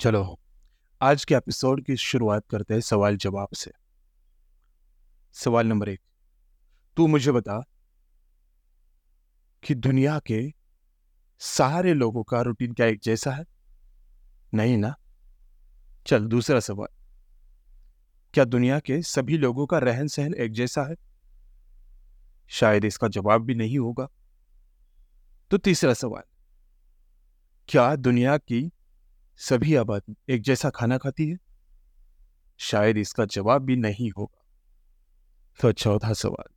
चलो, आज के एपिसोड की शुरुआत करते हैं सवाल जवाब से। सवाल नंबर एक, तू मुझे बता कि दुनिया के सारे लोगों का रूटीन क्या एक जैसा है? नहीं ना? चल, दूसरा सवाल। क्या दुनिया के सभी लोगों का रहन सहन एक जैसा है? शायद इसका जवाब भी नहीं होगा। तो तीसरा सवाल, क्या दुनिया की सभी आबादी एक जैसा खाना खाती है? शायद इसका जवाब भी नहीं होगा। तो चौथा सवाल,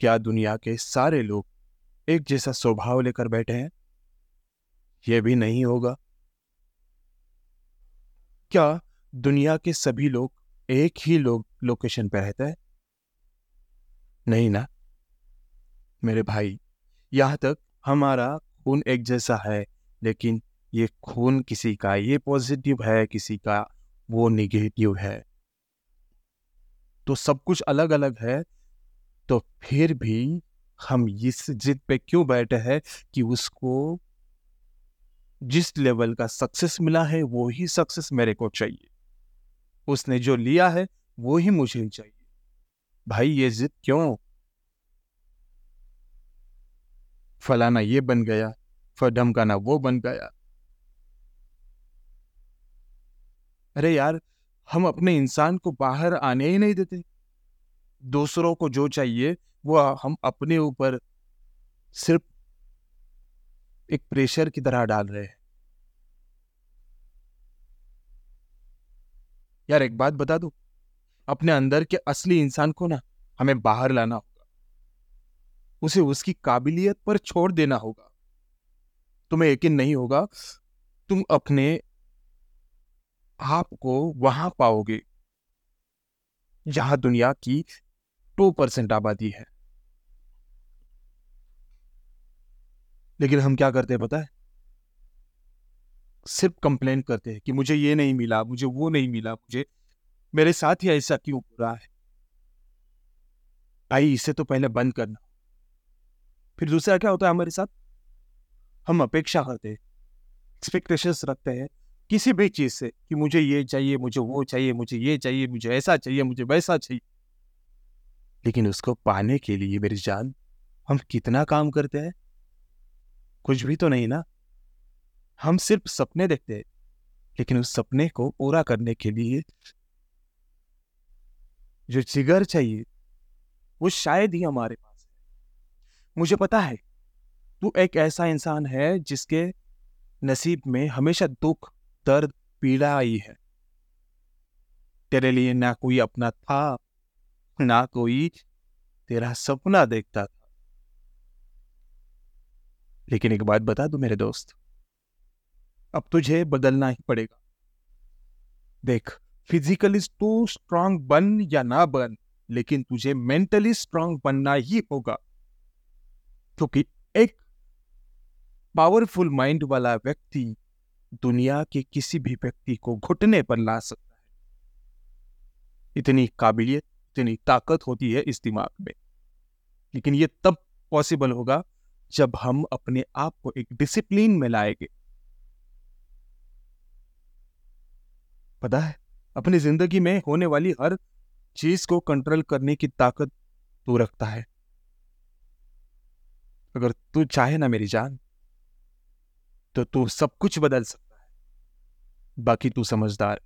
क्या दुनिया के सारे लोग एक जैसा स्वभाव लेकर बैठे हैं? यह भी नहीं होगा। क्या दुनिया के सभी लोग एक ही लोग, लोकेशन पर रहते हैं? नहीं ना। मेरे भाई, यहाँ तक हमारा खून एक जैसा है, लेकिन ये खून किसी का, ये पॉजिटिव है, किसी का, वो निगेटिव है। तो सब कुछ अलग अलग है तो फिर भी हम इस जिद पे क्यों बैठे हैं कि उसको जिस लेवल का सक्सेस मिला है, वो ही सक्सेस मेरे को चाहिए। उसने जो लिया है, वो ही मुझे चाहिए। भाई ये जिद क्यों? फलाना ये बन गया फडमकाना वो बन गया। अरे यार, हम अपने इंसान को बाहर आने ही नहीं देते। दूसरों को जो चाहिए, वो हम अपने ऊपर सिर्फ़ एक प्रेशर की तरह डाल रहे हैं। यार एक बात बता दो, अपने अंदर के असली इंसान को ना हमें बाहर लाना होगा। उसे उसकी काबिलियत पर छोड़ देना होगा। तुम्हें यकीन नहीं होगा, तुम अपने आपको वहाँ पाओगे जहाँ दुनिया की टू परसेंट आबादी है। लेकिन हम क्या करते हैं पता है? सिर्फ़ कंप्लेन करते हैं कि मुझे ये नहीं मिला, मुझे वो नहीं मिला, मुझे मेरे साथ ही ऐसा क्यों हो रहा है? आई इसे तो पहले बंद करना। फिर दूसरा क्या होता है हमारे साथ? हम अपेक्षा करते हैं एक्सपेक्टेशंस रखते हैं किसी भी चीज़ से कि मुझे ये चाहिए, मुझे वो चाहिए, मुझे ये चाहिए, मुझे ऐसा चाहिए, मुझे वैसा चाहिए। लेकिन उसको पाने के लिए मेरी जान, हम कितना काम करते हैं? कुछ भी तो नहीं ना। हम सिर्फ़ सपने देखते हैं, लेकिन उस सपने को पूरा करने के लिए जो जिगर चाहिए, वो शायद ही हमारे पास है। मुझे पता है, तू एक ऐसा इंसान है जिसके नसीब में हमेशा दुख दर्द पीड़ा आई है। तेरे लिए ना कोई अपना था, ना कोई तेरा सपना देखता था। लेकिन एक बात बता दू मेरे दोस्त, अब तुझे बदलना ही पड़ेगा। देख फिजिकली तू स्ट्रांग बन या ना बन, लेकिन तुझे मेंटली स्ट्रांग बनना ही होगा। क्योंकि एक पावरफुल माइंड वाला व्यक्ति दुनिया के किसी भी व्यक्ति को घुटने पर ला सकता है। इतनी काबिलियत, इतनी ताकत होती है इस दिमाग में। लेकिन ये तब पॉसिबल होगा जब हम अपने आप को एक डिसिप्लिन में लाएँगे। पता है, अपनी ज़िंदगी में होने वाली हर चीज़ को कंट्रोल करने की ताकत तू रखता है। अगर तू चाहे ना मेरी जान तो तू सब कुछ बदल सकता बाकी तू समझदार।